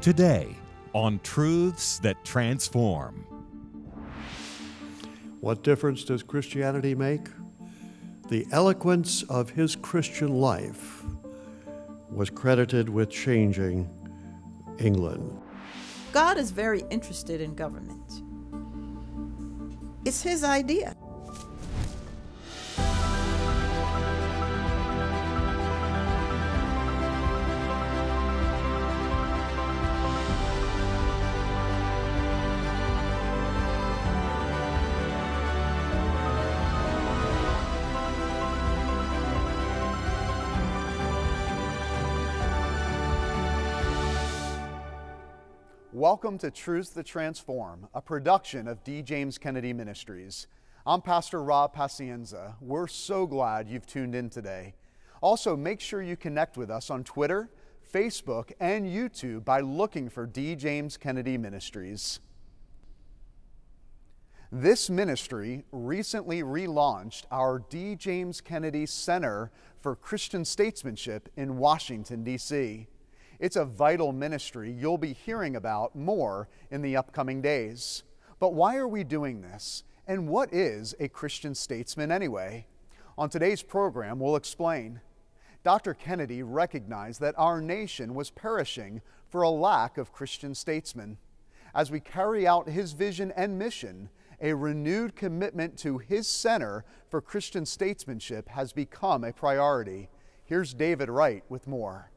Today on Truths That Transform. What difference does Christianity make? The eloquence of his Christian life was credited with changing England. God is very interested in government. It's his idea. Welcome to Truths That Transform, a production of D. James Kennedy Ministries. I'm Pastor Rob Pacienza. We're so glad you've tuned in today. Also, make sure you connect with us on Twitter, Facebook, and YouTube by looking for D. James Kennedy Ministries. This ministry recently relaunched our D. James Kennedy Center for Christian Statesmanship in Washington, D.C. It's a vital ministry you'll be hearing about more in the upcoming days. But why are we doing this? And what is a Christian statesman anyway? On today's program, we'll explain. Dr. Kennedy recognized that our nation was perishing for a lack of Christian statesmen. As we carry out his vision and mission, a renewed commitment to his center for Christian statesmanship has become a priority. Here's David Wright with more.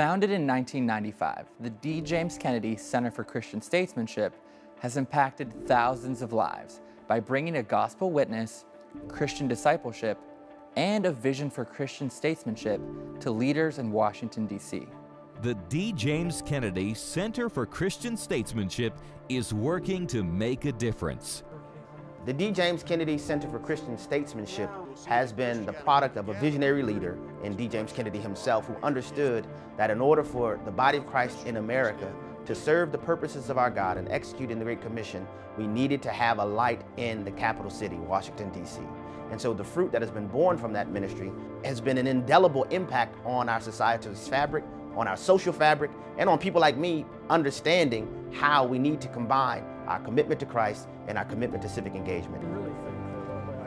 Founded in 1995, the D. James Kennedy Center for Christian Statesmanship has impacted thousands of lives by bringing a gospel witness, Christian discipleship, and a vision for Christian statesmanship to leaders in Washington, D.C. The D. James Kennedy Center for Christian Statesmanship is working to make a difference. The D. James Kennedy Center for Christian Statesmanship has been the product of a visionary leader in D. James Kennedy himself who understood that in order for the body of Christ in America to serve the purposes of our God and execute in the Great Commission, we needed to have a light in the capital city, Washington, D.C. And so the fruit that has been born from that ministry has been an indelible impact on our society's fabric, on our social fabric, and on people like me understanding how we need to combine our commitment to Christ and our commitment to civic engagement.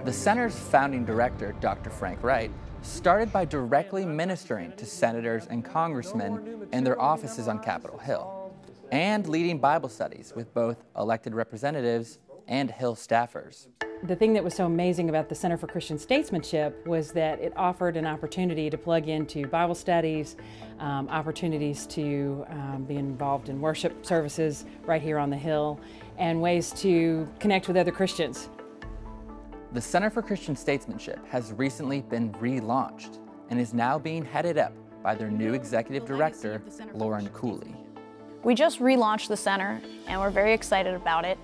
The center's founding director, Dr. Frank Wright, started by directly ministering to senators and congressmen in their offices on Capitol Hill and leading Bible studies with both elected representatives and Hill staffers. The thing that was so amazing about the Center for Christian Statesmanship was that it offered an opportunity to plug into Bible studies, um, opportunities to um, be involved in worship services right here on the Hill, and ways to connect with other Christians. The Center for Christian Statesmanship has recently been relaunched and is now being headed up by their new executive director, Lauren Cooley. We just relaunched the center and we're very excited about it.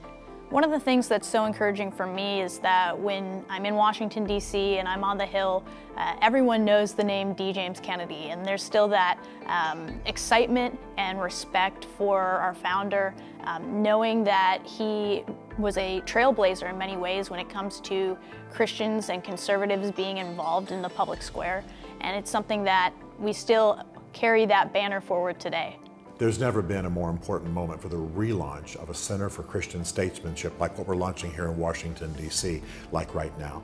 One of the things that's so encouraging for me is that when I'm in Washington, D.C., and I'm on the Hill, uh, everyone knows the name D. James Kennedy, and there's still that um, excitement and respect for our founder, um, knowing that he was a trailblazer in many ways when it comes to Christians and conservatives being involved in the public square. And it's something that we still carry that banner forward today. There's never been a more important moment for the relaunch of a Center for Christian Statesmanship like what we're launching here in Washington, D.C., like right now.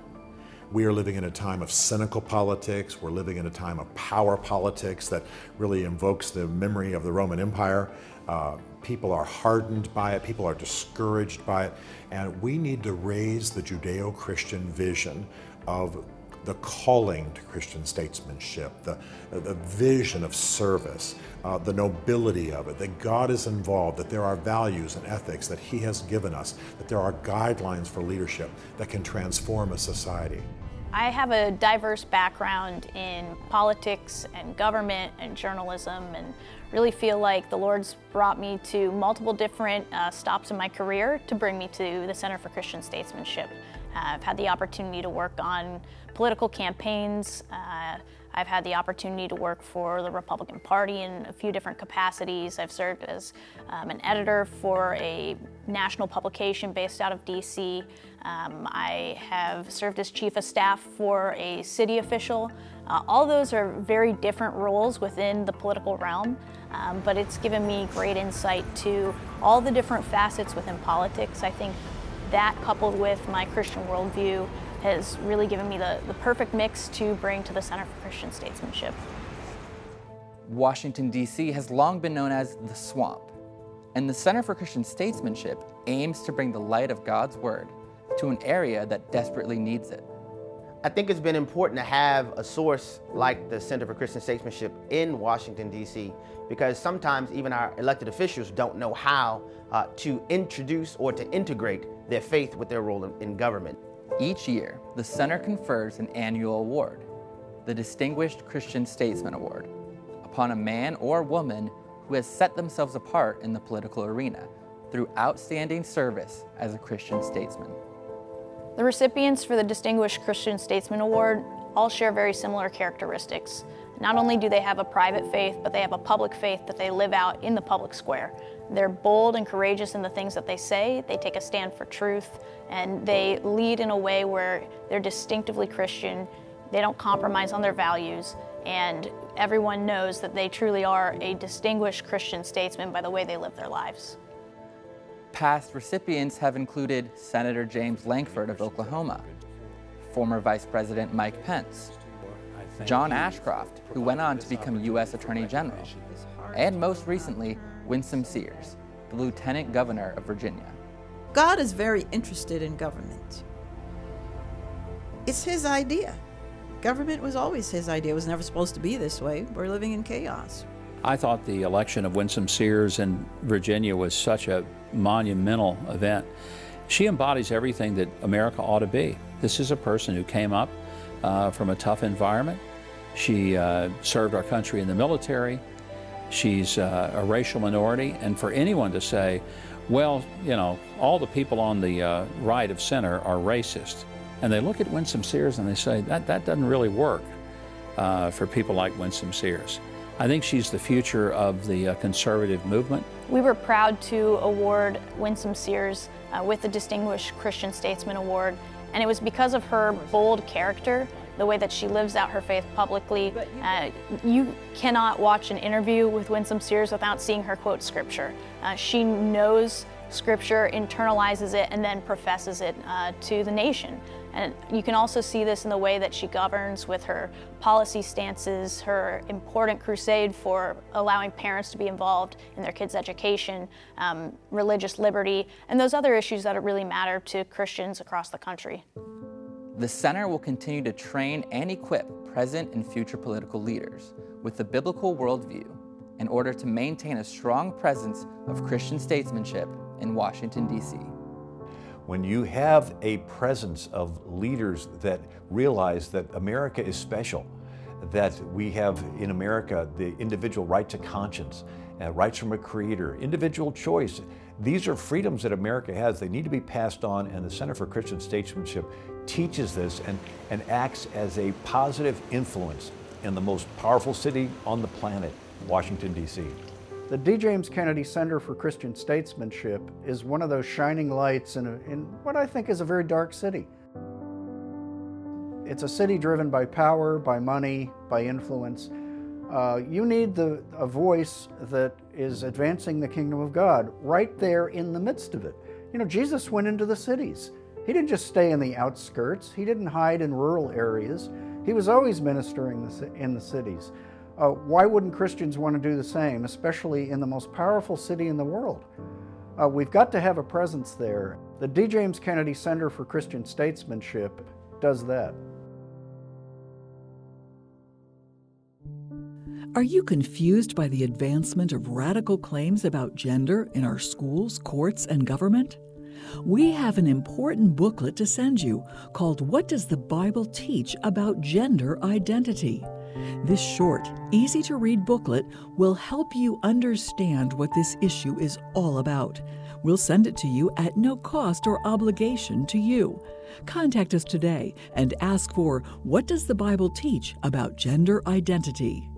We are living in a time of cynical politics. We're living in a time of power politics that really invokes the memory of the Roman Empire. Uh, people are hardened by it, people are discouraged by it, and we need to raise the Judeo Christian vision of the calling to Christian statesmanship, the, the vision of service, uh, the nobility of it, that God is involved, that there are values and ethics that He has given us, that there are guidelines for leadership that can transform a society. I have a diverse background in politics and government and journalism, and really feel like the Lord's brought me to multiple different uh, stops in my career to bring me to the Center for Christian Statesmanship. Uh, I've had the opportunity to work on political campaigns. Uh, I've had the opportunity to work for the Republican Party in a few different capacities. I've served as um, an editor for a national publication based out of DC. Um, I have served as chief of staff for a city official Uh, all those are very different roles within the political realm, um, but it's given me great insight to all the different facets within politics. I think that coupled with my Christian worldview has really given me the, the perfect mix to bring to the Center for Christian Statesmanship. Washington, D.C. has long been known as the swamp, and the Center for Christian Statesmanship aims to bring the light of God's Word to an area that desperately needs it. I think it's been important to have a source like the Center for Christian Statesmanship in Washington, D.C., because sometimes even our elected officials don't know how uh, to introduce or to integrate their faith with their role in, in government. Each year, the Center confers an annual award, the Distinguished Christian Statesman Award, upon a man or woman who has set themselves apart in the political arena through outstanding service as a Christian statesman. The recipients for the Distinguished Christian Statesman Award all share very similar characteristics. Not only do they have a private faith, but they have a public faith that they live out in the public square. They're bold and courageous in the things that they say, they take a stand for truth, and they lead in a way where they're distinctively Christian, they don't compromise on their values, and everyone knows that they truly are a distinguished Christian statesman by the way they live their lives. Past recipients have included Senator James Lankford of Oklahoma, former Vice President Mike Pence, John Ashcroft, who went on to become U.S. Attorney General, and most recently, Winsome Sears, the Lieutenant Governor of Virginia. God is very interested in government. It's his idea. Government was always his idea. It was never supposed to be this way. We're living in chaos. I thought the election of Winsome Sears in Virginia was such a monumental event. She embodies everything that America ought to be. This is a person who came up uh, from a tough environment. She uh, served our country in the military. She's uh, a racial minority. And for anyone to say, well, you know, all the people on the uh, right of center are racist, and they look at Winsome Sears and they say, that, that doesn't really work uh, for people like Winsome Sears. I think she's the future of the uh, conservative movement. We were proud to award Winsome Sears uh, with the Distinguished Christian Statesman Award, and it was because of her bold character, the way that she lives out her faith publicly. Uh, you cannot watch an interview with Winsome Sears without seeing her quote scripture. Uh, she knows scripture, internalizes it, and then professes it uh, to the nation. And you can also see this in the way that she governs with her policy stances, her important crusade for allowing parents to be involved in their kids' education, um, religious liberty, and those other issues that really matter to Christians across the country. The Center will continue to train and equip present and future political leaders with the biblical worldview in order to maintain a strong presence of Christian statesmanship in Washington, D.C when you have a presence of leaders that realize that America is special, that we have in America the individual right to conscience, uh, rights from a creator, individual choice. These are freedoms that America has. They need to be passed on, and the Center for Christian Statesmanship teaches this and, and acts as a positive influence in the most powerful city on the planet, Washington, D.C. The D. James Kennedy Center for Christian Statesmanship is one of those shining lights in, a, in what I think is a very dark city. It's a city driven by power, by money, by influence. Uh, you need the, a voice that is advancing the kingdom of God right there in the midst of it. You know, Jesus went into the cities. He didn't just stay in the outskirts, he didn't hide in rural areas. He was always ministering in the cities. Uh, why wouldn't Christians want to do the same, especially in the most powerful city in the world? Uh, we've got to have a presence there. The D. James Kennedy Center for Christian Statesmanship does that. Are you confused by the advancement of radical claims about gender in our schools, courts, and government? We have an important booklet to send you called What Does the Bible Teach About Gender Identity? This short, easy to read booklet will help you understand what this issue is all about. We'll send it to you at no cost or obligation to you. Contact us today and ask for What Does the Bible Teach About Gender Identity?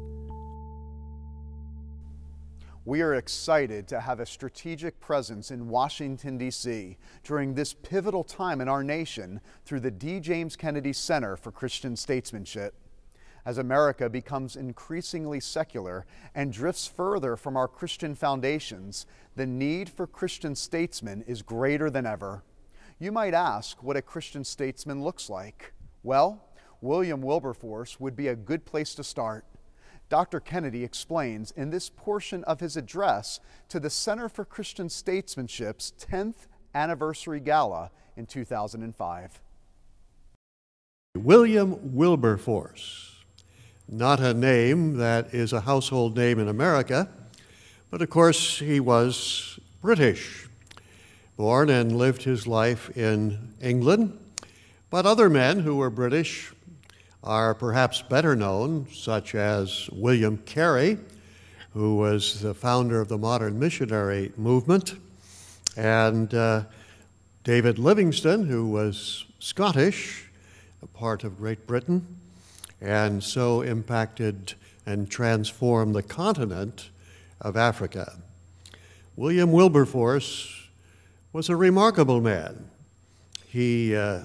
We are excited to have a strategic presence in Washington, D.C. during this pivotal time in our nation through the D. James Kennedy Center for Christian Statesmanship. As America becomes increasingly secular and drifts further from our Christian foundations, the need for Christian statesmen is greater than ever. You might ask what a Christian statesman looks like. Well, William Wilberforce would be a good place to start. Dr. Kennedy explains in this portion of his address to the Center for Christian Statesmanship's 10th anniversary gala in 2005. William Wilberforce, not a name that is a household name in America, but of course he was British, born and lived his life in England. But other men who were British are perhaps better known, such as William Carey, who was the founder of the modern missionary movement, and uh, David Livingstone, who was Scottish, a part of Great Britain, and so impacted and transformed the continent of Africa. William Wilberforce was a remarkable man. He uh,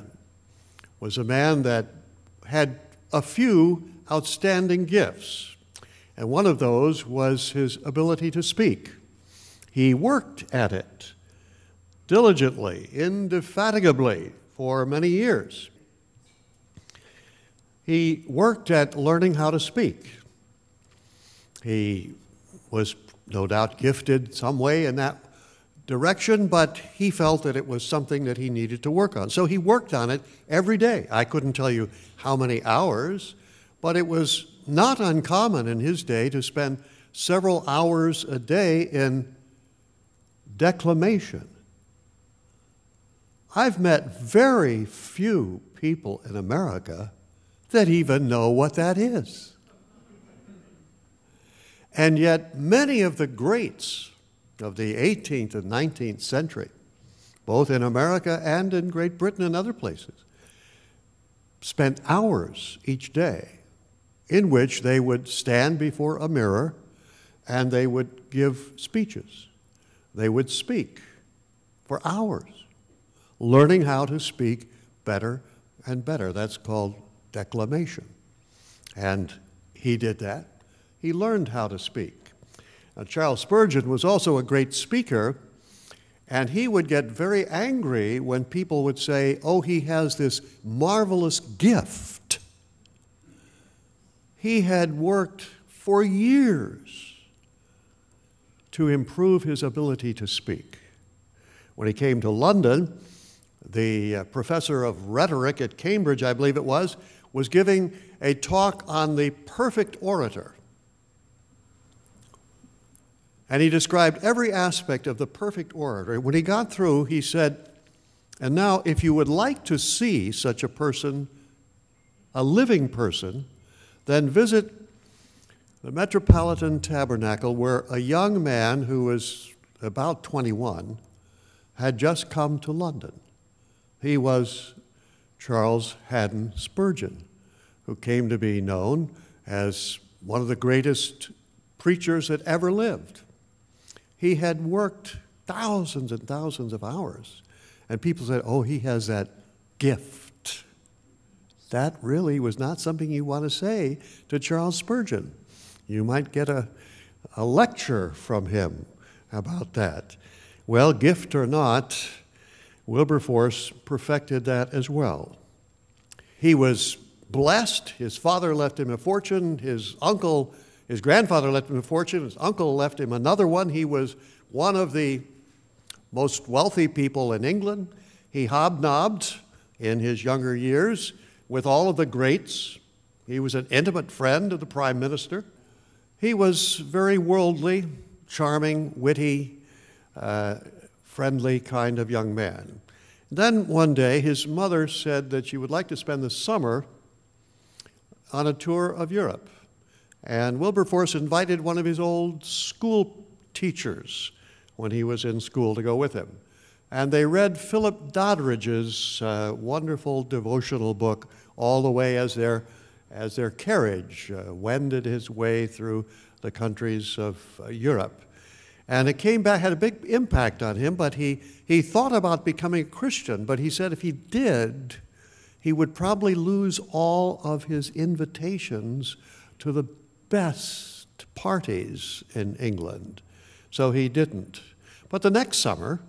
was a man that had a few outstanding gifts, and one of those was his ability to speak. He worked at it diligently, indefatigably for many years. He worked at learning how to speak. He was no doubt gifted some way in that direction, but he felt that it was something that he needed to work on. So he worked on it every day. I couldn't tell you how many hours, but it was not uncommon in his day to spend several hours a day in declamation. I've met very few people in America that even know what that is. And yet, many of the greats of the 18th and 19th century, both in America and in Great Britain and other places, spent hours each day in which they would stand before a mirror and they would give speeches. They would speak for hours, learning how to speak better and better. That's called declamation. And he did that. He learned how to speak. Now, Charles Spurgeon was also a great speaker, and he would get very angry when people would say, Oh, he has this marvelous gift. He had worked for years to improve his ability to speak. When he came to London, the uh, professor of rhetoric at Cambridge, I believe it was, was giving a talk on the perfect orator. And he described every aspect of the perfect orator. When he got through, he said, And now, if you would like to see such a person, a living person, then visit the Metropolitan Tabernacle, where a young man who was about 21 had just come to London. He was Charles Haddon Spurgeon, who came to be known as one of the greatest preachers that ever lived. He had worked thousands and thousands of hours. And people said, oh, he has that gift. That really was not something you want to say to Charles Spurgeon. You might get a, a lecture from him about that. Well, gift or not, Wilberforce perfected that as well. He was blessed. His father left him a fortune. His uncle his grandfather left him a fortune, his uncle left him another one. He was one of the most wealthy people in England. He hobnobbed in his younger years with all of the greats. He was an intimate friend of the prime minister. He was very worldly, charming, witty, uh, friendly kind of young man. Then one day, his mother said that she would like to spend the summer on a tour of Europe. And Wilberforce invited one of his old school teachers when he was in school to go with him. And they read Philip Doddridge's uh, wonderful devotional book all the way as their, as their carriage uh, wended his way through the countries of uh, Europe. And it came back, had a big impact on him, but he, he thought about becoming a Christian. But he said if he did, he would probably lose all of his invitations to the best parties in England. So he didn't. But the next summer,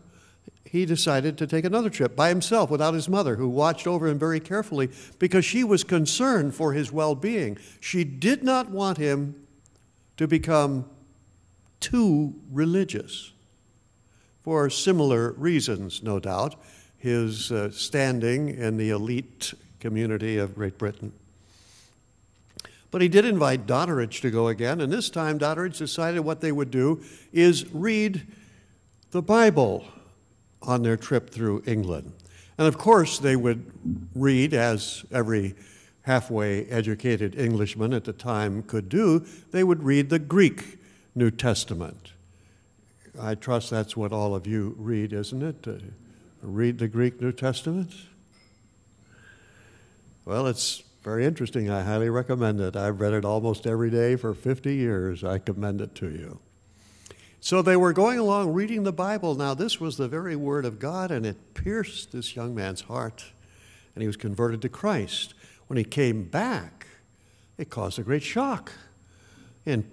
he decided to take another trip by himself without his mother, who watched over him very carefully because she was concerned for his well being. She did not want him to become too religious for similar reasons, no doubt his uh, standing in the elite community of Great Britain. But he did invite Doddridge to go again, and this time Doddridge decided what they would do is read the Bible on their trip through England. And of course, they would read, as every halfway educated Englishman at the time could do, they would read the Greek New Testament. I trust that's what all of you read, isn't it? Uh, read the Greek New Testament? Well, it's very interesting. I highly recommend it. I've read it almost every day for 50 years. I commend it to you. So they were going along reading the Bible. Now, this was the very Word of God, and it pierced this young man's heart, and he was converted to Christ. When he came back, it caused a great shock. And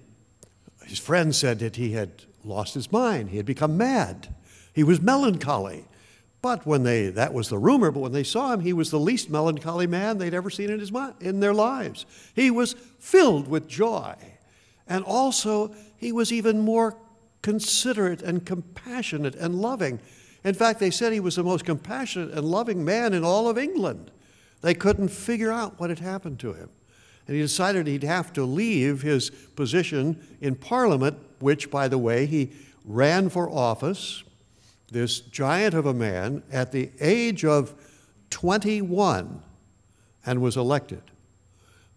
his friends said that he had lost his mind, he had become mad, he was melancholy. But when they, that was the rumor, but when they saw him, he was the least melancholy man they'd ever seen in, his, in their lives. He was filled with joy. And also, he was even more considerate and compassionate and loving. In fact, they said he was the most compassionate and loving man in all of England. They couldn't figure out what had happened to him. And he decided he'd have to leave his position in Parliament, which, by the way, he ran for office this giant of a man at the age of 21 and was elected.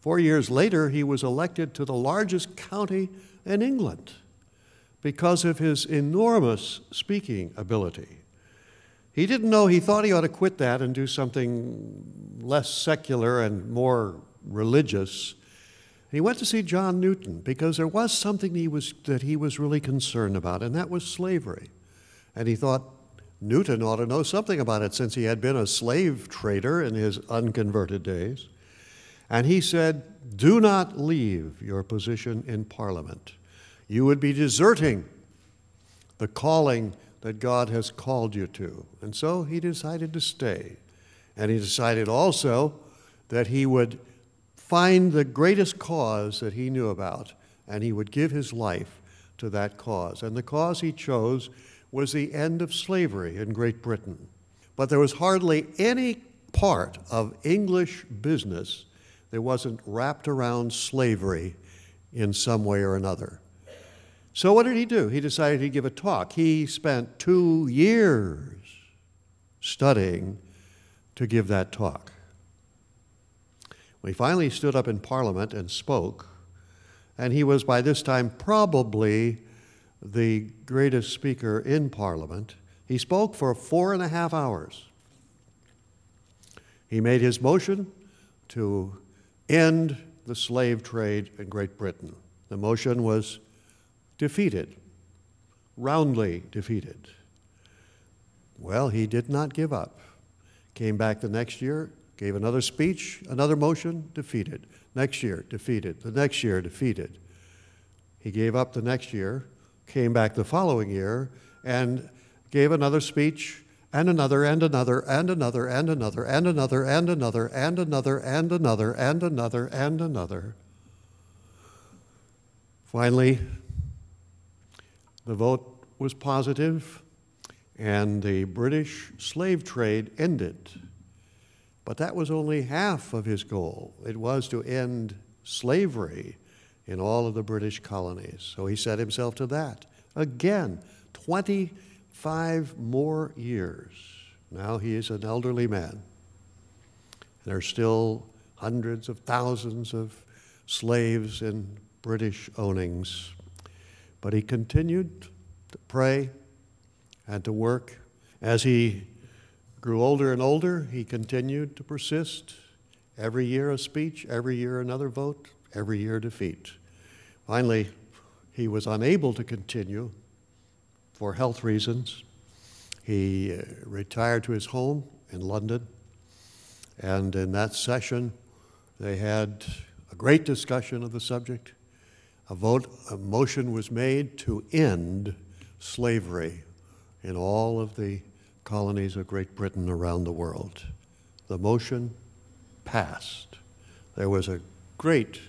Four years later, he was elected to the largest county in England because of his enormous speaking ability. He didn't know, he thought he ought to quit that and do something less secular and more religious. He went to see John Newton because there was something he was, that he was really concerned about, and that was slavery. And he thought Newton ought to know something about it since he had been a slave trader in his unconverted days. And he said, Do not leave your position in Parliament. You would be deserting the calling that God has called you to. And so he decided to stay. And he decided also that he would find the greatest cause that he knew about, and he would give his life to that cause. And the cause he chose was the end of slavery in Great Britain. But there was hardly any part of English business that wasn't wrapped around slavery in some way or another. So, what did he do? He decided he'd give a talk. He spent two years studying to give that talk. He finally stood up in Parliament and spoke, and he was by this time probably the greatest speaker in Parliament. He spoke for four and a half hours. He made his motion to end the slave trade in Great Britain. The motion was defeated, roundly defeated. Well, he did not give up. Came back the next year, gave another speech, another motion, defeated. Next year, defeated. The next year, defeated. He gave up the next year, came back the following year and gave another speech and another and another and another and another and another and another and another and another and another and another. Finally, the vote was positive and the British slave trade ended. But that was only half of his goal. It was to end slavery in all of the British colonies. So he set himself to that. Again, 25 more years. Now he is an elderly man. There are still hundreds of thousands of slaves in British ownings. But he continued to pray and to work. As he grew older and older, he continued to persist. Every year a speech, every year another vote, every year defeat. Finally, he was unable to continue for health reasons. He uh, retired to his home in London, And in that session, they had a great discussion of the subject. A vote, a motion was made to end slavery in all of the colonies of Great Britain around the world. The motion passed. There was a great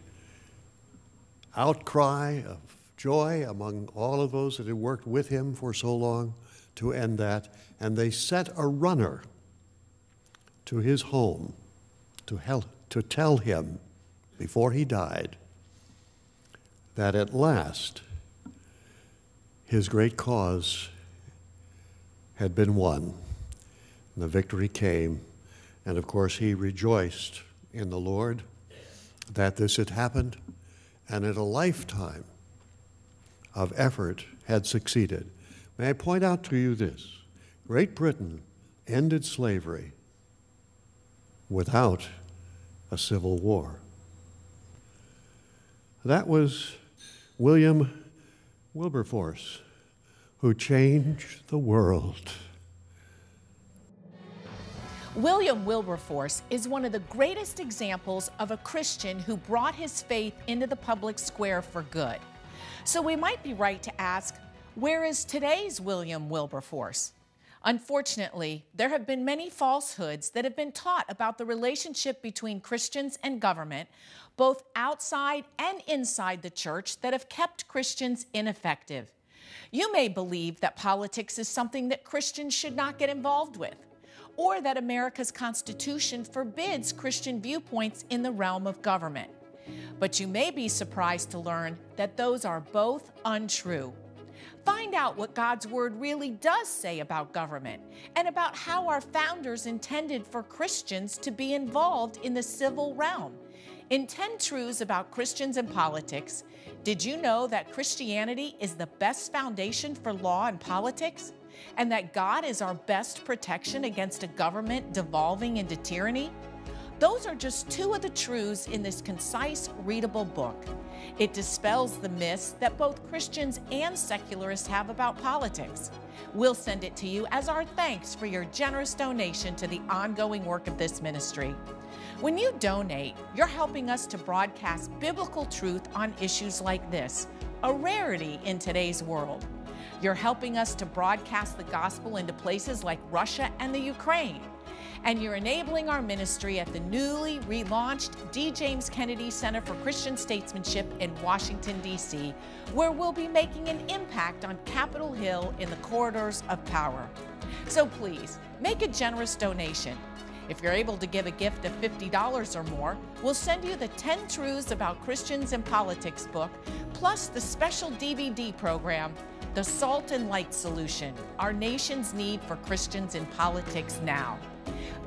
outcry of joy among all of those that had worked with him for so long to end that, and they sent a runner to his home to, hel- to tell him before he died that at last his great cause had been won. And the victory came, and of course, he rejoiced in the Lord that this had happened, and in a lifetime of effort had succeeded. May I point out to you this Great Britain ended slavery without a civil war. That was William Wilberforce, who changed the world. William Wilberforce is one of the greatest examples of a Christian who brought his faith into the public square for good. So we might be right to ask where is today's William Wilberforce? Unfortunately, there have been many falsehoods that have been taught about the relationship between Christians and government, both outside and inside the church, that have kept Christians ineffective. You may believe that politics is something that Christians should not get involved with, or that America's Constitution forbids Christian viewpoints in the realm of government. But you may be surprised to learn that those are both untrue. Find out what God's Word really does say about government and about how our founders intended for Christians to be involved in the civil realm. In 10 Truths About Christians and Politics, did you know that Christianity is the best foundation for law and politics? And that God is our best protection against a government devolving into tyranny? Those are just two of the truths in this concise, readable book. It dispels the myths that both Christians and secularists have about politics. We'll send it to you as our thanks for your generous donation to the ongoing work of this ministry. When you donate, you're helping us to broadcast biblical truth on issues like this, a rarity in today's world. You're helping us to broadcast the gospel into places like Russia and the Ukraine and you're enabling our ministry at the newly relaunched D. James Kennedy Center for Christian Statesmanship in Washington, D.C., where we'll be making an impact on Capitol Hill in the corridors of power. So please, make a generous donation. If you're able to give a gift of $50 or more, we'll send you the 10 Truths About Christians and Politics book, plus the special DVD program, The Salt and Light Solution Our Nation's Need for Christians in Politics Now.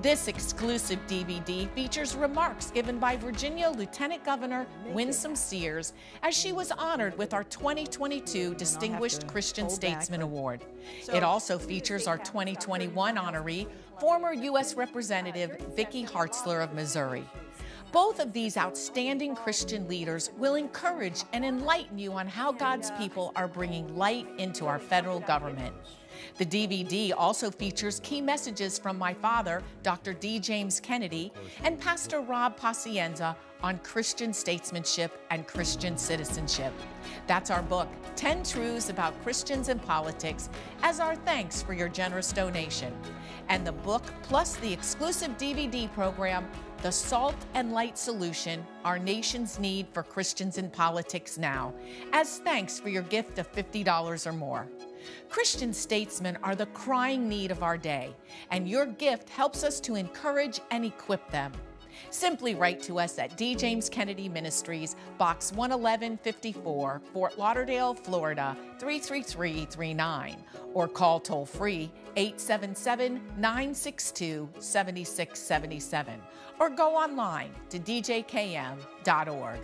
This exclusive DVD features remarks given by Virginia Lieutenant Governor Winsome Sears as she was honored with our 2022 Distinguished Christian Statesman Award. It also features our 2021 honoree, former U.S. Representative Vicky Hartzler of Missouri. Both of these outstanding Christian leaders will encourage and enlighten you on how God's people are bringing light into our federal government. The DVD also features key messages from my father, Dr. D. James Kennedy, and Pastor Rob Pacienza on Christian statesmanship and Christian citizenship. That's our book, 10 Truths About Christians and Politics, as our thanks for your generous donation. And the book, plus the exclusive DVD program, The Salt and Light Solution Our Nation's Need for Christians in Politics Now, as thanks for your gift of $50 or more. Christian statesmen are the crying need of our day, and your gift helps us to encourage and equip them. Simply write to us at D. James Kennedy Ministries, Box 11154, Fort Lauderdale, Florida 33339, or call toll free 877 962 7677, or go online to djkm.org.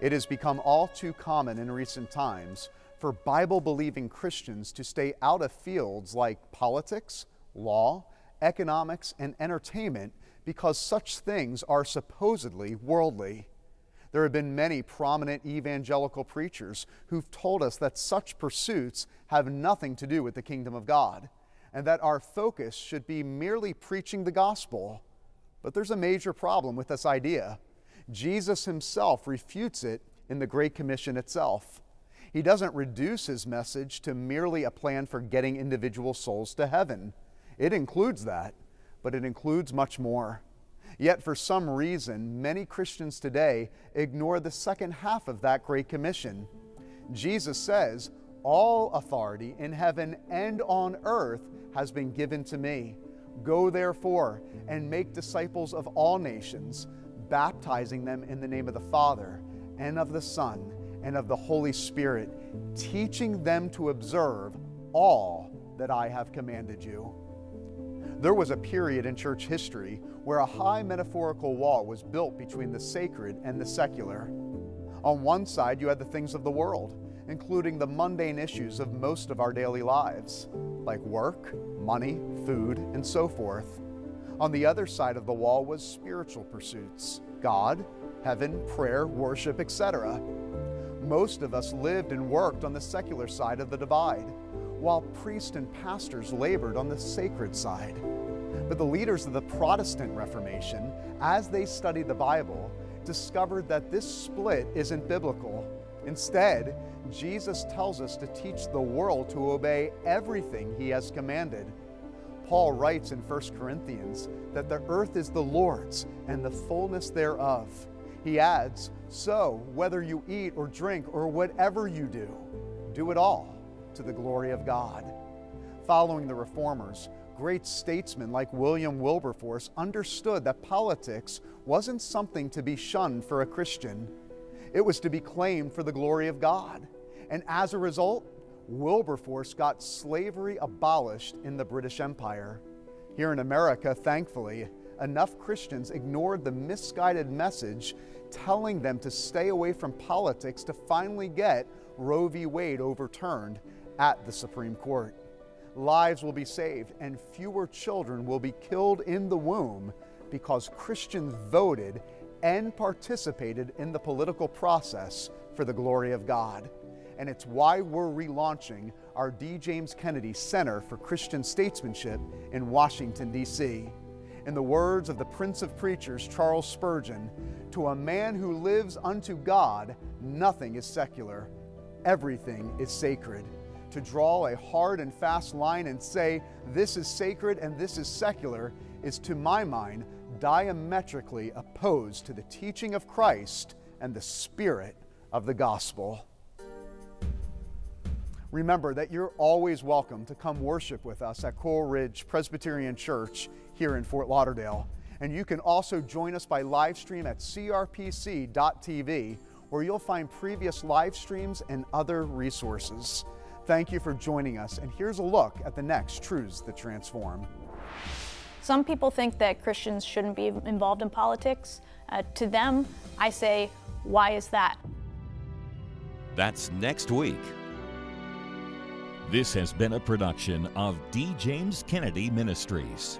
It has become all too common in recent times for Bible believing Christians to stay out of fields like politics, law, economics, and entertainment because such things are supposedly worldly. There have been many prominent evangelical preachers who've told us that such pursuits have nothing to do with the kingdom of God and that our focus should be merely preaching the gospel. But there's a major problem with this idea. Jesus himself refutes it in the Great Commission itself. He doesn't reduce his message to merely a plan for getting individual souls to heaven. It includes that, but it includes much more. Yet, for some reason, many Christians today ignore the second half of that Great Commission. Jesus says, All authority in heaven and on earth has been given to me. Go therefore and make disciples of all nations, baptizing them in the name of the Father and of the Son and of the Holy Spirit, teaching them to observe all that I have commanded you. There was a period in church history where a high metaphorical wall was built between the sacred and the secular. On one side, you had the things of the world, including the mundane issues of most of our daily lives, like work, money, food, and so forth. On the other side of the wall was spiritual pursuits God, heaven, prayer, worship, etc. Most of us lived and worked on the secular side of the divide, while priests and pastors labored on the sacred side. But the leaders of the Protestant Reformation, as they studied the Bible, discovered that this split isn't biblical. Instead, Jesus tells us to teach the world to obey everything he has commanded. Paul writes in 1 Corinthians that the earth is the Lord's and the fullness thereof. He adds, So, whether you eat or drink or whatever you do, do it all to the glory of God. Following the reformers, great statesmen like William Wilberforce understood that politics wasn't something to be shunned for a Christian. It was to be claimed for the glory of God. And as a result, Wilberforce got slavery abolished in the British Empire. Here in America, thankfully, enough Christians ignored the misguided message telling them to stay away from politics to finally get Roe v. Wade overturned at the Supreme Court. Lives will be saved and fewer children will be killed in the womb because Christians voted and participated in the political process for the glory of God and it's why we're relaunching our D. James Kennedy Center for Christian Statesmanship in Washington, D.C. In the words of the Prince of Preachers, Charles Spurgeon, to a man who lives unto God, nothing is secular, everything is sacred. To draw a hard and fast line and say, this is sacred and this is secular, is to my mind diametrically opposed to the teaching of Christ and the spirit of the gospel. Remember that you're always welcome to come worship with us at Coral Ridge Presbyterian Church here in Fort Lauderdale. And you can also join us by live stream at crpc.tv, where you'll find previous live streams and other resources. Thank you for joining us, and here's a look at the next Truths That Transform. Some people think that Christians shouldn't be involved in politics. Uh, to them, I say, why is that? That's next week. This has been a production of D. James Kennedy Ministries.